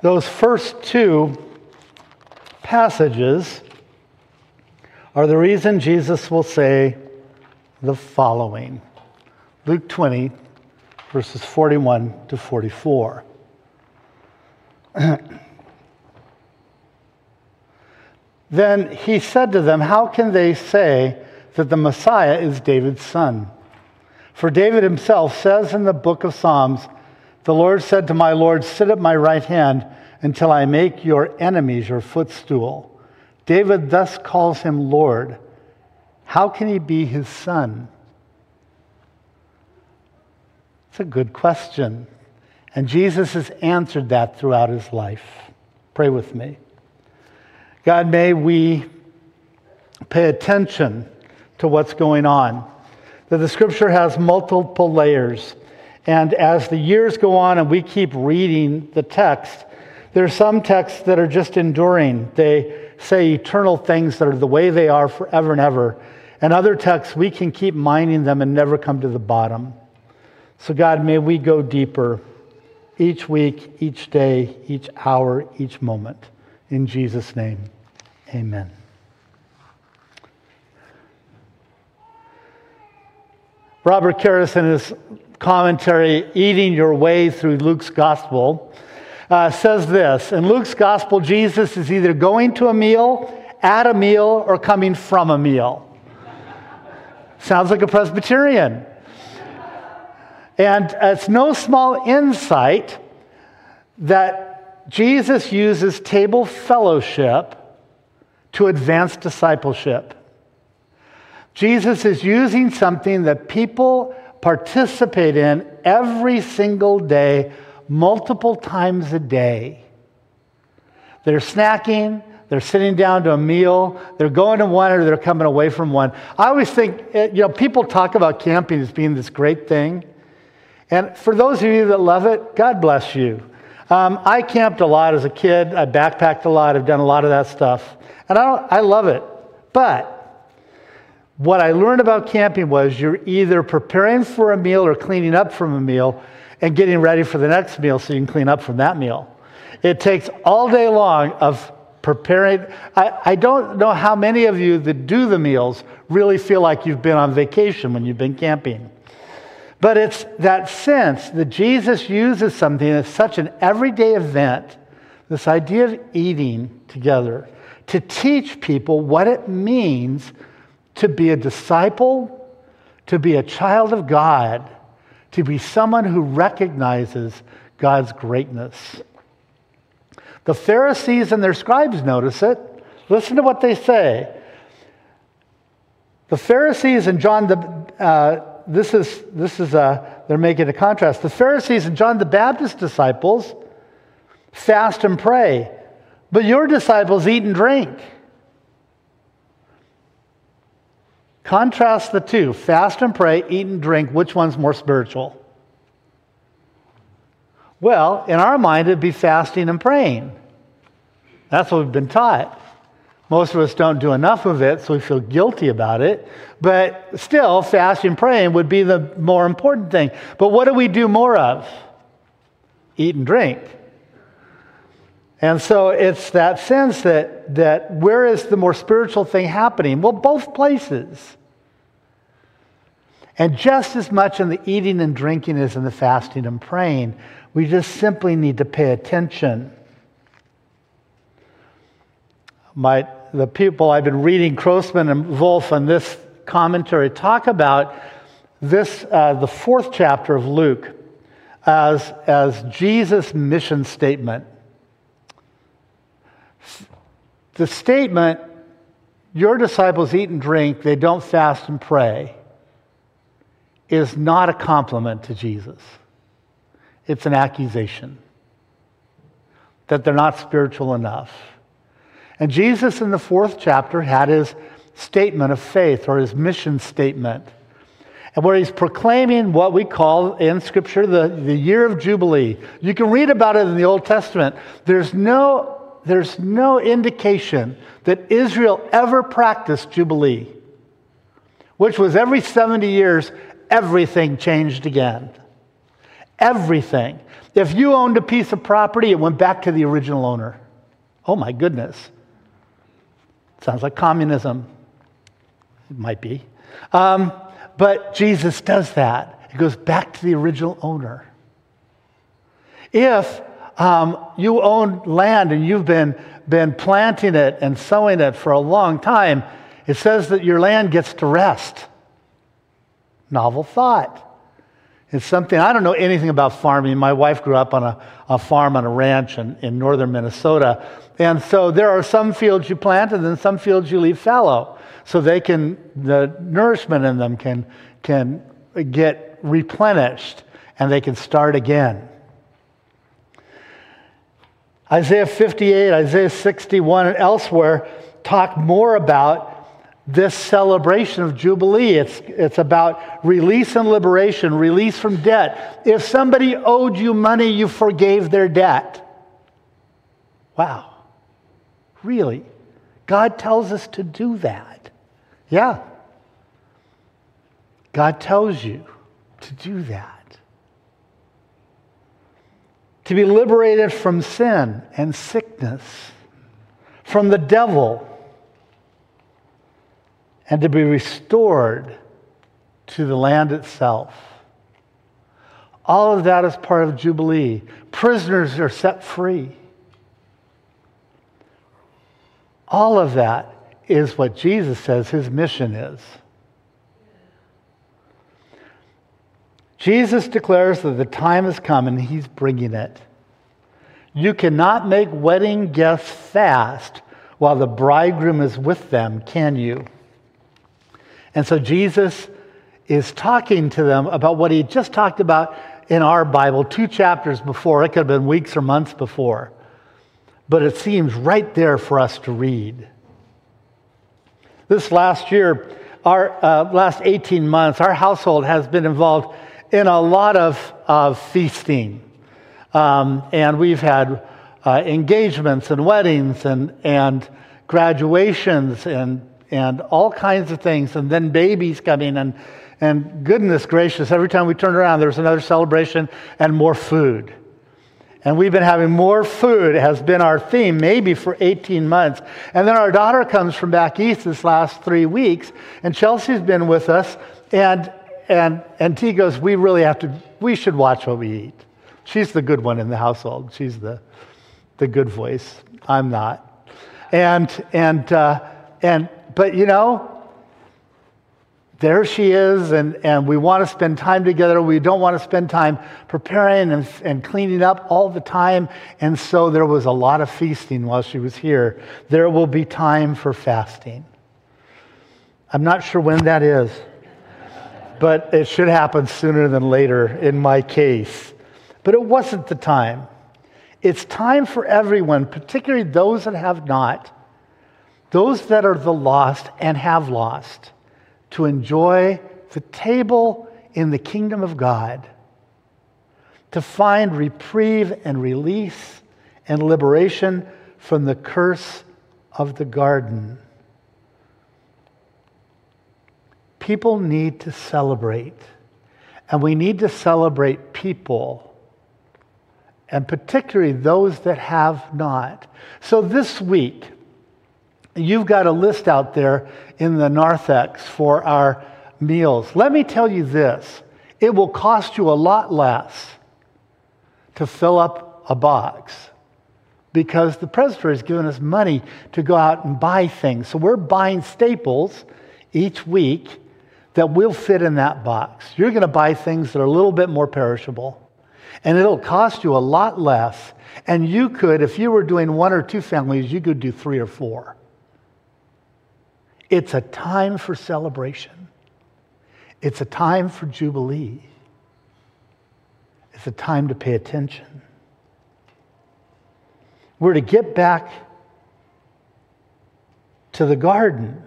Those first two passages are the reason Jesus will say the following Luke 20, verses 41 to 44. then he said to them, How can they say that the Messiah is David's son? For David himself says in the book of Psalms, The Lord said to my Lord, Sit at my right hand until I make your enemies your footstool. David thus calls him Lord. How can he be his son? It's a good question. And Jesus has answered that throughout his life. Pray with me. God, may we pay attention to what's going on. That the scripture has multiple layers. And as the years go on and we keep reading the text, there are some texts that are just enduring. They say eternal things that are the way they are forever and ever. And other texts, we can keep mining them and never come to the bottom. So, God, may we go deeper each week, each day, each hour, each moment. In Jesus' name, amen. Robert Karris, in his commentary, Eating Your Way Through Luke's Gospel, uh, says this In Luke's Gospel, Jesus is either going to a meal, at a meal, or coming from a meal. Sounds like a Presbyterian. And it's no small insight that Jesus uses table fellowship to advance discipleship. Jesus is using something that people participate in every single day, multiple times a day. They're snacking, they're sitting down to a meal, they're going to one or they're coming away from one. I always think, eh, you know, people talk about camping as being this great thing. And for those of you that love it, God bless you. Um, I camped a lot as a kid. I backpacked a lot. I've done a lot of that stuff. And I, I love it. But what I learned about camping was you're either preparing for a meal or cleaning up from a meal and getting ready for the next meal so you can clean up from that meal. It takes all day long of preparing. I, I don't know how many of you that do the meals really feel like you've been on vacation when you've been camping. But it's that sense that Jesus uses something that's such an everyday event, this idea of eating together, to teach people what it means to be a disciple, to be a child of God, to be someone who recognizes God's greatness. The Pharisees and their scribes notice it. Listen to what they say. The Pharisees and John the uh, this is, this is a, they're making a contrast. The Pharisees and John the Baptist disciples fast and pray, but your disciples eat and drink. Contrast the two fast and pray, eat and drink. Which one's more spiritual? Well, in our mind, it'd be fasting and praying. That's what we've been taught. Most of us don't do enough of it, so we feel guilty about it. But still, fasting and praying would be the more important thing. But what do we do more of? Eat and drink. And so it's that sense that, that where is the more spiritual thing happening? Well, both places. And just as much in the eating and drinking as in the fasting and praying, we just simply need to pay attention. My the people I've been reading, Grossman and Wolf, on this commentary, talk about this, uh, the fourth chapter of Luke, as, as Jesus' mission statement. The statement, your disciples eat and drink, they don't fast and pray, is not a compliment to Jesus. It's an accusation that they're not spiritual enough and Jesus in the fourth chapter had his statement of faith or his mission statement. And where he's proclaiming what we call in Scripture the, the year of Jubilee. You can read about it in the Old Testament. There's no, there's no indication that Israel ever practiced Jubilee, which was every 70 years, everything changed again. Everything. If you owned a piece of property, it went back to the original owner. Oh my goodness. Sounds like communism. It might be. Um, but Jesus does that. It goes back to the original owner. If um, you own land and you've been, been planting it and sowing it for a long time, it says that your land gets to rest. Novel thought. It's something, I don't know anything about farming. My wife grew up on a, a farm on a ranch in, in northern Minnesota. And so there are some fields you plant and then some fields you leave fallow. So they can, the nourishment in them can, can get replenished and they can start again. Isaiah 58, Isaiah 61, and elsewhere talk more about this celebration of Jubilee. It's, it's about release and liberation, release from debt. If somebody owed you money, you forgave their debt. Wow. Really? God tells us to do that. Yeah. God tells you to do that. To be liberated from sin and sickness, from the devil and to be restored to the land itself. All of that is part of Jubilee. Prisoners are set free. All of that is what Jesus says his mission is. Jesus declares that the time has come and he's bringing it. You cannot make wedding guests fast while the bridegroom is with them, can you? And so Jesus is talking to them about what he just talked about in our Bible two chapters before. It could have been weeks or months before. But it seems right there for us to read. This last year, our uh, last 18 months, our household has been involved in a lot of, of feasting. Um, and we've had uh, engagements and weddings and, and graduations and and all kinds of things, and then babies coming, and, and goodness gracious, every time we turned around, there was another celebration and more food. And we've been having more food, has been our theme, maybe for 18 months. And then our daughter comes from back east this last three weeks, and Chelsea's been with us, and, and, and T goes, We really have to, we should watch what we eat. She's the good one in the household. She's the, the good voice. I'm not. And, and, uh, and but you know, there she is, and, and we want to spend time together. We don't want to spend time preparing and, and cleaning up all the time. And so there was a lot of feasting while she was here. There will be time for fasting. I'm not sure when that is, but it should happen sooner than later in my case. But it wasn't the time. It's time for everyone, particularly those that have not those that are the lost and have lost, to enjoy the table in the kingdom of God, to find reprieve and release and liberation from the curse of the garden. People need to celebrate, and we need to celebrate people, and particularly those that have not. So this week, You've got a list out there in the narthex for our meals. Let me tell you this it will cost you a lot less to fill up a box because the presbytery has given us money to go out and buy things. So we're buying staples each week that will fit in that box. You're going to buy things that are a little bit more perishable. And it'll cost you a lot less. And you could, if you were doing one or two families, you could do three or four. It's a time for celebration. It's a time for jubilee. It's a time to pay attention. We're to get back to the garden.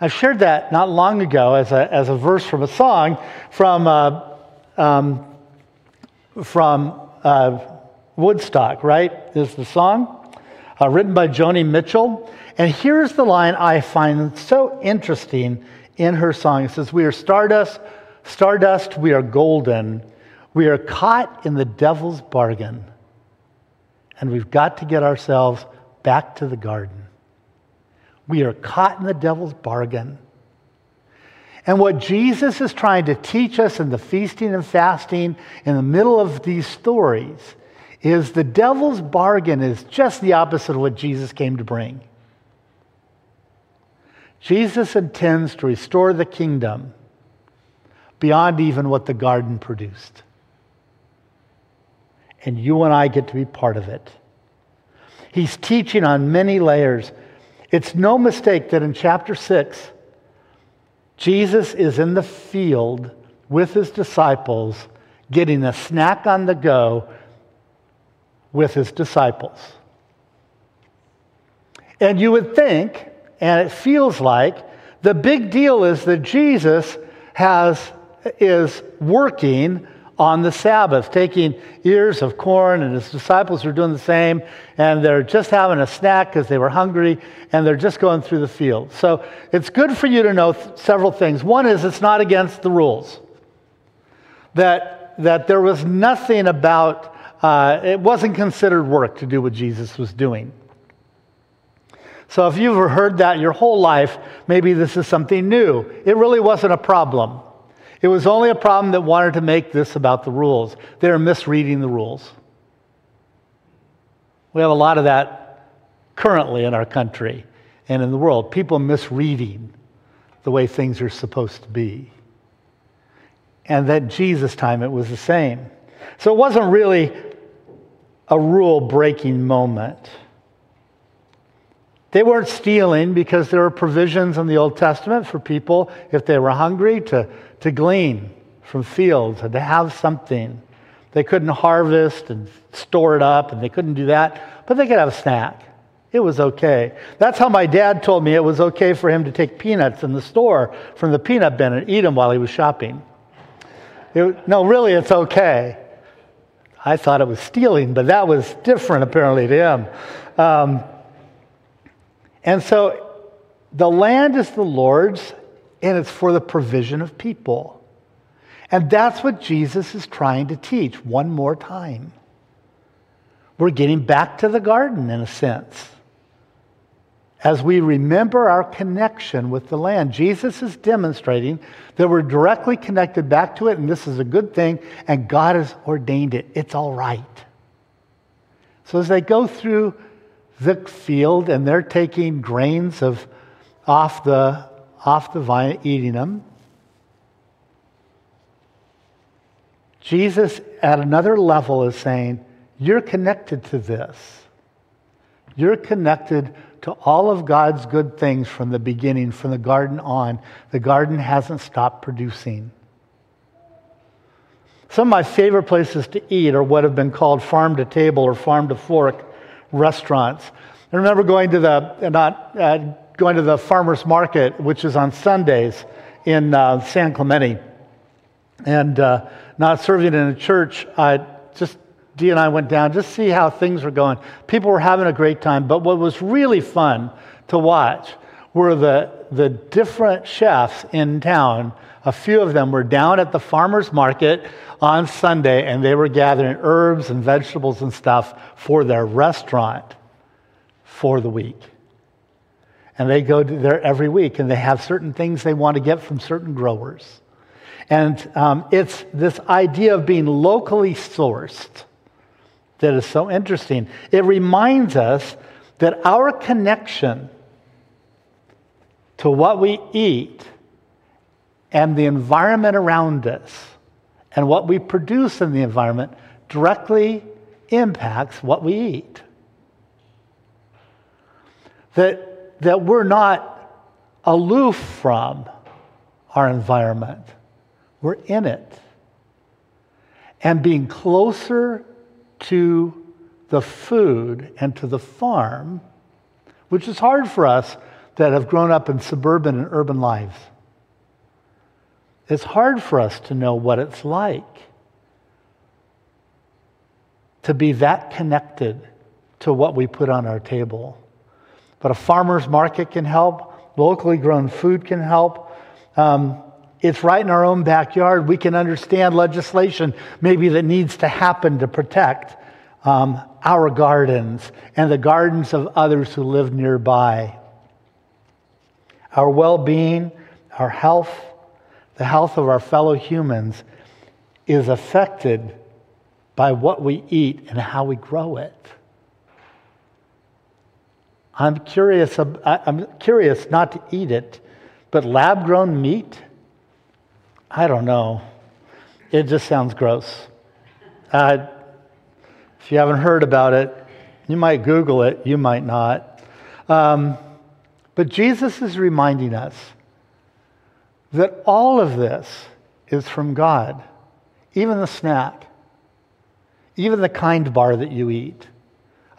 I shared that not long ago as a, as a verse from a song from, uh, um, from uh, Woodstock, right? Is the song uh, written by Joni Mitchell. And here's the line I find so interesting in her song. It says, We are stardust, stardust, we are golden. We are caught in the devil's bargain, and we've got to get ourselves back to the garden. We are caught in the devil's bargain. And what Jesus is trying to teach us in the feasting and fasting in the middle of these stories is the devil's bargain is just the opposite of what Jesus came to bring. Jesus intends to restore the kingdom beyond even what the garden produced. And you and I get to be part of it. He's teaching on many layers. It's no mistake that in chapter 6, Jesus is in the field with his disciples, getting a snack on the go with his disciples. And you would think and it feels like the big deal is that Jesus has, is working on the Sabbath, taking ears of corn, and his disciples are doing the same, and they're just having a snack because they were hungry, and they're just going through the field. So it's good for you to know th- several things. One is it's not against the rules, that, that there was nothing about, uh, it wasn't considered work to do what Jesus was doing. So if you've heard that your whole life, maybe this is something new. It really wasn't a problem. It was only a problem that wanted to make this about the rules. They're misreading the rules. We have a lot of that currently in our country and in the world. People misreading the way things are supposed to be. And that Jesus' time it was the same. So it wasn't really a rule breaking moment. They weren't stealing because there were provisions in the Old Testament for people, if they were hungry, to, to glean from fields and to have something. They couldn't harvest and store it up, and they couldn't do that, but they could have a snack. It was okay. That's how my dad told me it was okay for him to take peanuts in the store from the peanut bin and eat them while he was shopping. It, no, really, it's okay. I thought it was stealing, but that was different apparently to him. Um, and so the land is the Lord's, and it's for the provision of people. And that's what Jesus is trying to teach one more time. We're getting back to the garden in a sense. As we remember our connection with the land, Jesus is demonstrating that we're directly connected back to it, and this is a good thing, and God has ordained it. It's all right. So as they go through the field and they're taking grains of off the off the vine eating them jesus at another level is saying you're connected to this you're connected to all of god's good things from the beginning from the garden on the garden hasn't stopped producing some of my favorite places to eat are what have been called farm to table or farm to fork restaurants. I remember going to the not uh, going to the farmers market, which is on Sundays in uh, San Clemente, and uh, not serving in a church. I just Dee and I went down just to see how things were going. People were having a great time, but what was really fun to watch were the the different chefs in town. A few of them were down at the farmers market on Sunday and they were gathering herbs and vegetables and stuff for their restaurant for the week. And they go there every week and they have certain things they want to get from certain growers. And um, it's this idea of being locally sourced that is so interesting. It reminds us that our connection to what we eat and the environment around us and what we produce in the environment directly impacts what we eat. That, that we're not aloof from our environment, we're in it. And being closer to the food and to the farm, which is hard for us that have grown up in suburban and urban lives. It's hard for us to know what it's like to be that connected to what we put on our table. But a farmer's market can help, locally grown food can help. Um, It's right in our own backyard. We can understand legislation maybe that needs to happen to protect um, our gardens and the gardens of others who live nearby. Our well being, our health, the health of our fellow humans is affected by what we eat and how we grow it. I'm curious, I'm curious not to eat it, but lab grown meat? I don't know. It just sounds gross. Uh, if you haven't heard about it, you might Google it, you might not. Um, but Jesus is reminding us that all of this is from God, even the snack, even the kind bar that you eat.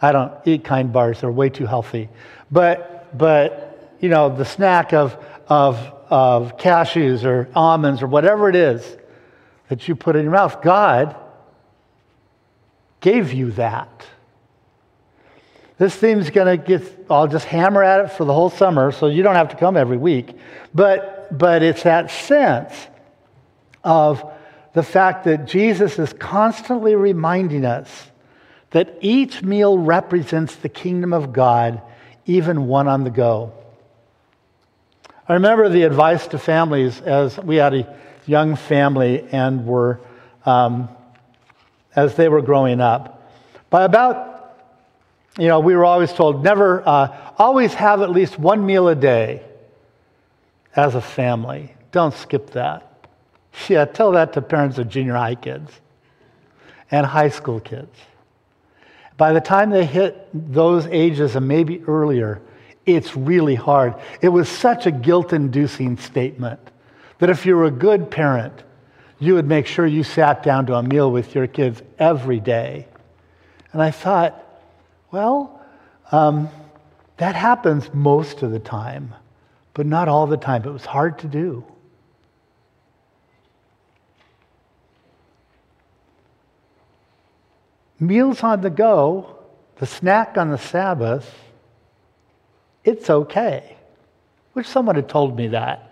I don't eat kind bars, they're way too healthy. But, but you know, the snack of, of, of cashews or almonds or whatever it is that you put in your mouth, God gave you that. This theme's going to get, I'll just hammer at it for the whole summer, so you don't have to come every week. But, but it's that sense of the fact that Jesus is constantly reminding us that each meal represents the kingdom of God, even one on the go. I remember the advice to families as we had a young family and were, um, as they were growing up. By about, you know, we were always told never, uh, always have at least one meal a day as a family. Don't skip that. Yeah, tell that to parents of junior high kids and high school kids. By the time they hit those ages and maybe earlier, it's really hard. It was such a guilt inducing statement that if you were a good parent, you would make sure you sat down to a meal with your kids every day. And I thought, well, um, that happens most of the time, but not all the time. It was hard to do. Meals on the go, the snack on the Sabbath, it's okay. Which someone had told me that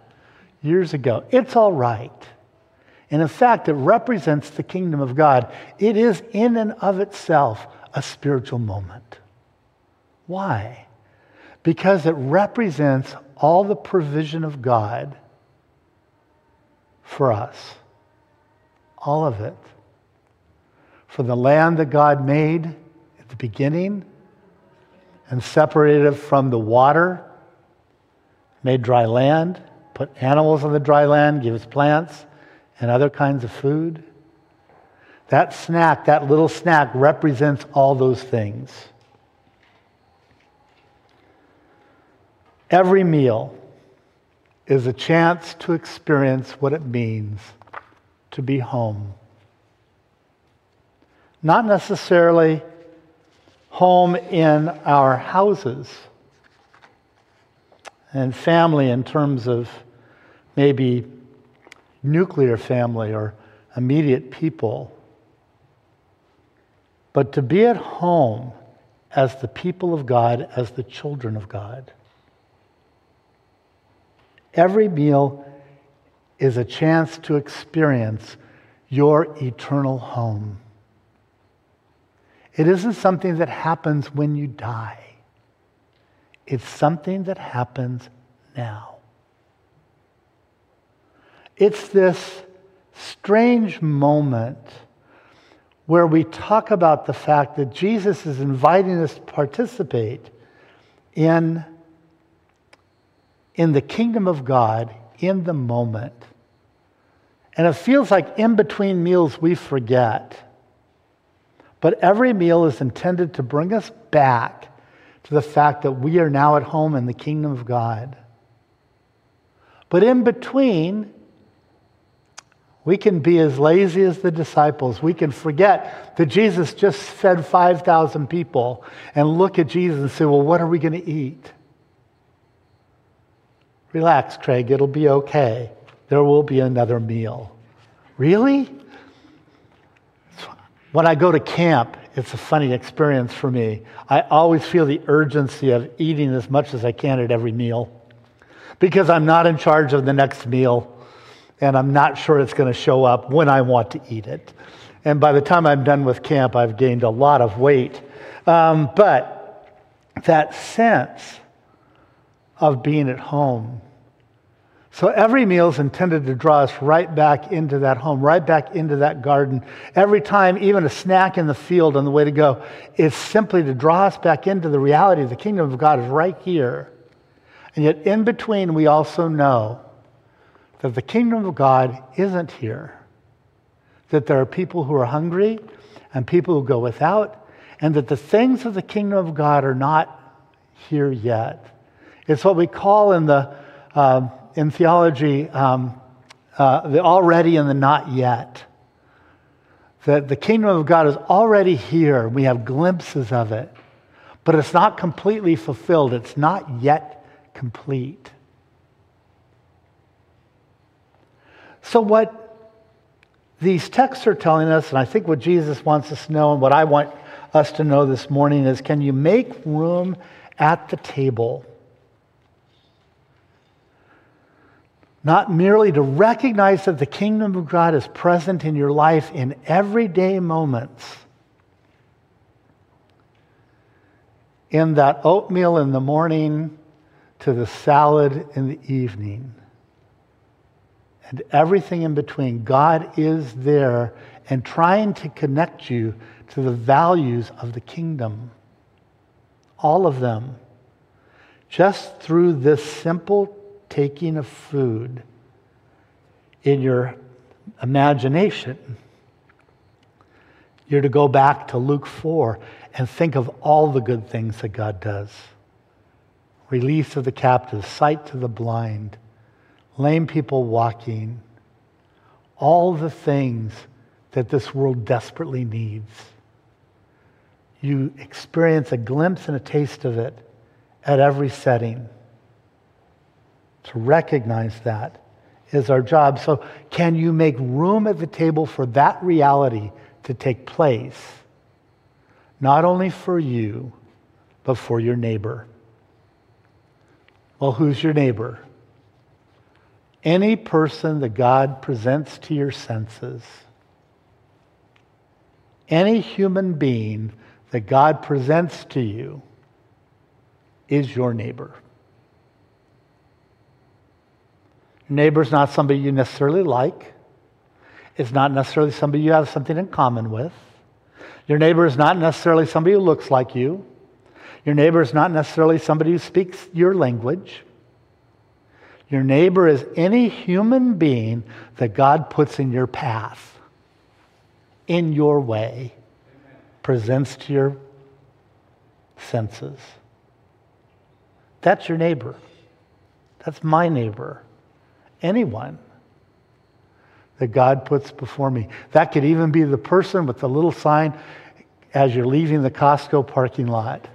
years ago. It's all right. And in fact, it represents the kingdom of God. It is in and of itself a spiritual moment. Why? Because it represents all the provision of God for us. All of it for the land that God made at the beginning and separated it from the water, made dry land, put animals on the dry land, gave us plants and other kinds of food. That snack, that little snack, represents all those things. Every meal is a chance to experience what it means to be home not necessarily home in our houses and family in terms of maybe nuclear family or immediate people, but to be at home as the people of God, as the children of God. Every meal is a chance to experience your eternal home. It isn't something that happens when you die, it's something that happens now. It's this strange moment where we talk about the fact that Jesus is inviting us to participate in, in the kingdom of God in the moment. And it feels like in between meals we forget but every meal is intended to bring us back to the fact that we are now at home in the kingdom of God. But in between, we can be as lazy as the disciples. We can forget that Jesus just fed 5,000 people and look at Jesus and say, well, what are we going to eat? Relax, Craig, it'll be okay. There will be another meal. Really? When I go to camp, it's a funny experience for me. I always feel the urgency of eating as much as I can at every meal because I'm not in charge of the next meal. and I'm not sure it's going to show up when I want to eat it. And by the time I'm done with camp, I've gained a lot of weight. Um, but that sense of being at home. So every meal is intended to draw us right back into that home, right back into that garden. Every time, even a snack in the field on the way to go, is simply to draw us back into the reality the kingdom of God is right here. And yet, in between, we also know that the kingdom of God isn't here that there are people who are hungry and people who go without, and that the things of the kingdom of God are not here yet. It's what we call in, the, uh, in theology um, uh, the already and the not yet. That the kingdom of God is already here. We have glimpses of it, but it's not completely fulfilled. It's not yet complete. So, what these texts are telling us, and I think what Jesus wants us to know, and what I want us to know this morning is can you make room at the table? Not merely to recognize that the kingdom of God is present in your life in everyday moments. In that oatmeal in the morning to the salad in the evening and everything in between. God is there and trying to connect you to the values of the kingdom. All of them. Just through this simple taking of food in your imagination. You're to go back to Luke 4 and think of all the good things that God does release of the captives, sight to the blind lame people walking, all the things that this world desperately needs. You experience a glimpse and a taste of it at every setting. To recognize that is our job. So, can you make room at the table for that reality to take place? Not only for you, but for your neighbor. Well, who's your neighbor? any person that God presents to your senses, any human being that God presents to you is your neighbor. Your neighbor is not somebody you necessarily like. It's not necessarily somebody you have something in common with. Your neighbor is not necessarily somebody who looks like you. Your neighbor is not necessarily somebody who speaks your language. Your neighbor is any human being that God puts in your path, in your way, presents to your senses. That's your neighbor. That's my neighbor. Anyone that God puts before me. That could even be the person with the little sign as you're leaving the Costco parking lot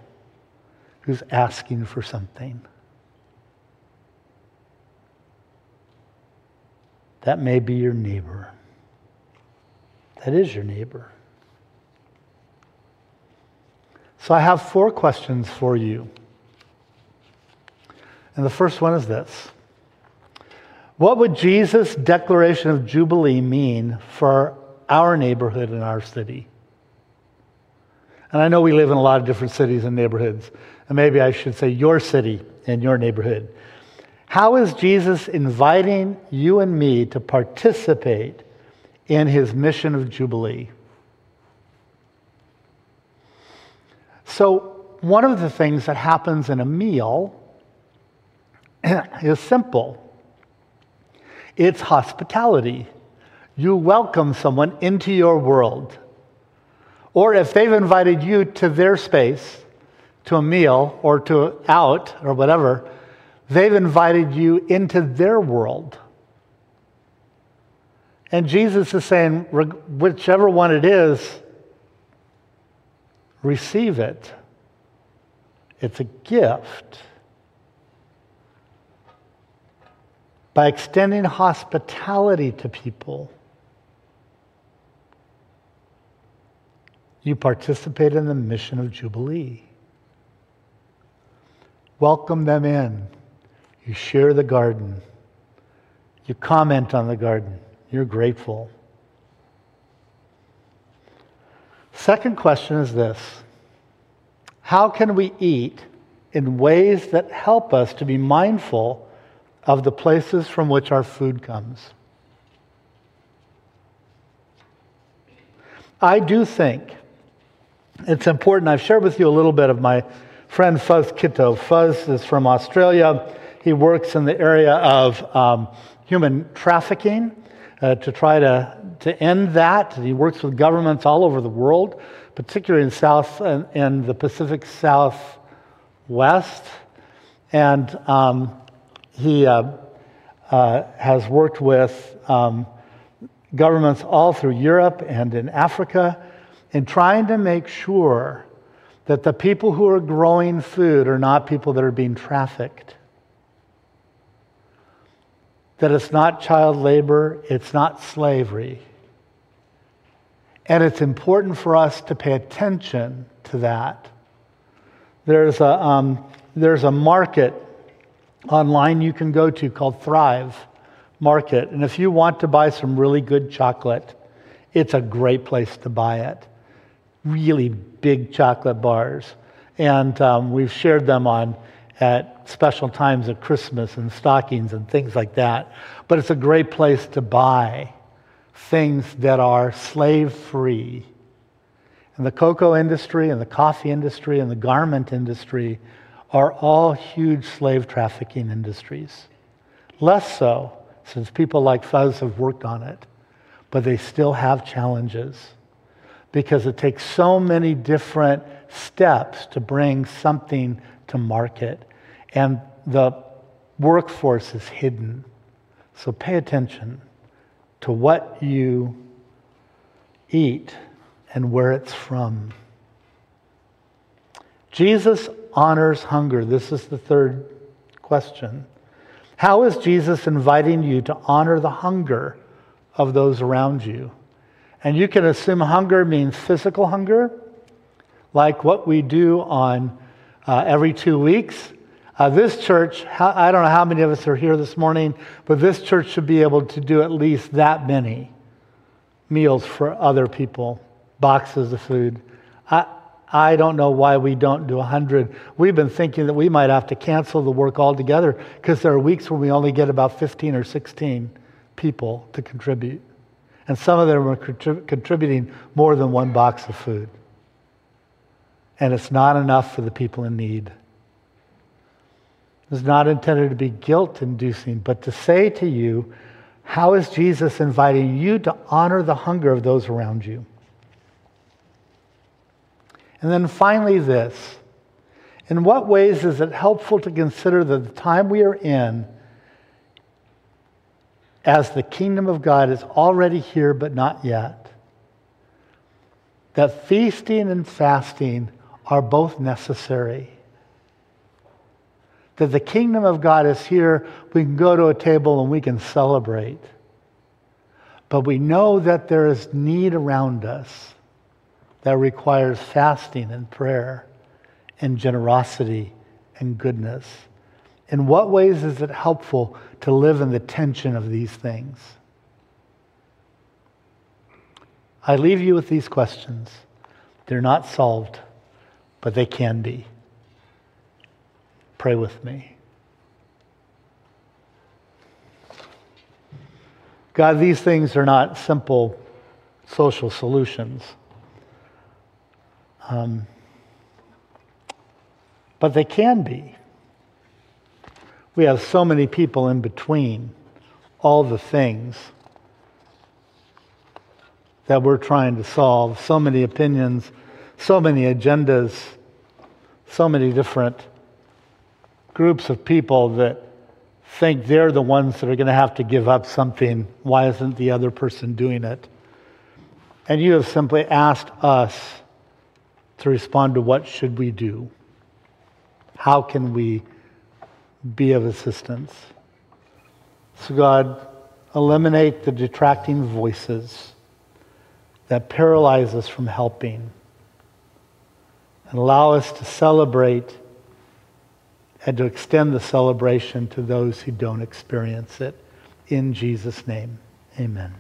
who's asking for something. That may be your neighbor. That is your neighbor. So I have four questions for you. And the first one is this What would Jesus' declaration of Jubilee mean for our neighborhood and our city? And I know we live in a lot of different cities and neighborhoods. And maybe I should say your city and your neighborhood. How is Jesus inviting you and me to participate in his mission of Jubilee? So, one of the things that happens in a meal is simple it's hospitality. You welcome someone into your world. Or if they've invited you to their space, to a meal or to out or whatever, They've invited you into their world. And Jesus is saying, whichever one it is, receive it. It's a gift. By extending hospitality to people, you participate in the mission of Jubilee. Welcome them in. You share the garden. You comment on the garden. You're grateful. Second question is this How can we eat in ways that help us to be mindful of the places from which our food comes? I do think it's important. I've shared with you a little bit of my friend Fuzz Kitto. Fuzz is from Australia. He works in the area of um, human trafficking uh, to try to, to end that. He works with governments all over the world, particularly in South and in the Pacific Southwest. And um, he uh, uh, has worked with um, governments all through Europe and in Africa in trying to make sure that the people who are growing food are not people that are being trafficked. That it's not child labor, it's not slavery. And it's important for us to pay attention to that. There's a, um, there's a market online you can go to called Thrive Market. And if you want to buy some really good chocolate, it's a great place to buy it really big chocolate bars. And um, we've shared them on at special times at Christmas and stockings and things like that. But it's a great place to buy things that are slave free. And the cocoa industry and the coffee industry and the garment industry are all huge slave trafficking industries. Less so, since people like Fuzz have worked on it, but they still have challenges because it takes so many different steps to bring something to market. And the workforce is hidden. So pay attention to what you eat and where it's from. Jesus honors hunger. This is the third question. How is Jesus inviting you to honor the hunger of those around you? And you can assume hunger means physical hunger, like what we do on uh, every two weeks. Uh, this church, I don't know how many of us are here this morning, but this church should be able to do at least that many meals for other people, boxes of food. I, I don't know why we don't do 100. We've been thinking that we might have to cancel the work altogether because there are weeks where we only get about 15 or 16 people to contribute and some of them are contrib- contributing more than one box of food. And it's not enough for the people in need. It's not intended to be guilt inducing, but to say to you, how is Jesus inviting you to honor the hunger of those around you? And then finally, this. In what ways is it helpful to consider that the time we are in as the kingdom of God is already here but not yet. That feasting and fasting are both necessary. That the kingdom of God is here, we can go to a table and we can celebrate. But we know that there is need around us that requires fasting and prayer and generosity and goodness. In what ways is it helpful to live in the tension of these things? I leave you with these questions. They're not solved, but they can be. Pray with me. God, these things are not simple social solutions. Um, but they can be. We have so many people in between all the things that we're trying to solve, so many opinions, so many agendas, so many different groups of people that think they're the ones that are going to have to give up something. Why isn't the other person doing it? And you have simply asked us to respond to what should we do? How can we be of assistance. So, God, eliminate the detracting voices that paralyze us from helping and allow us to celebrate and to extend the celebration to those who don't experience it in Jesus' name. Amen.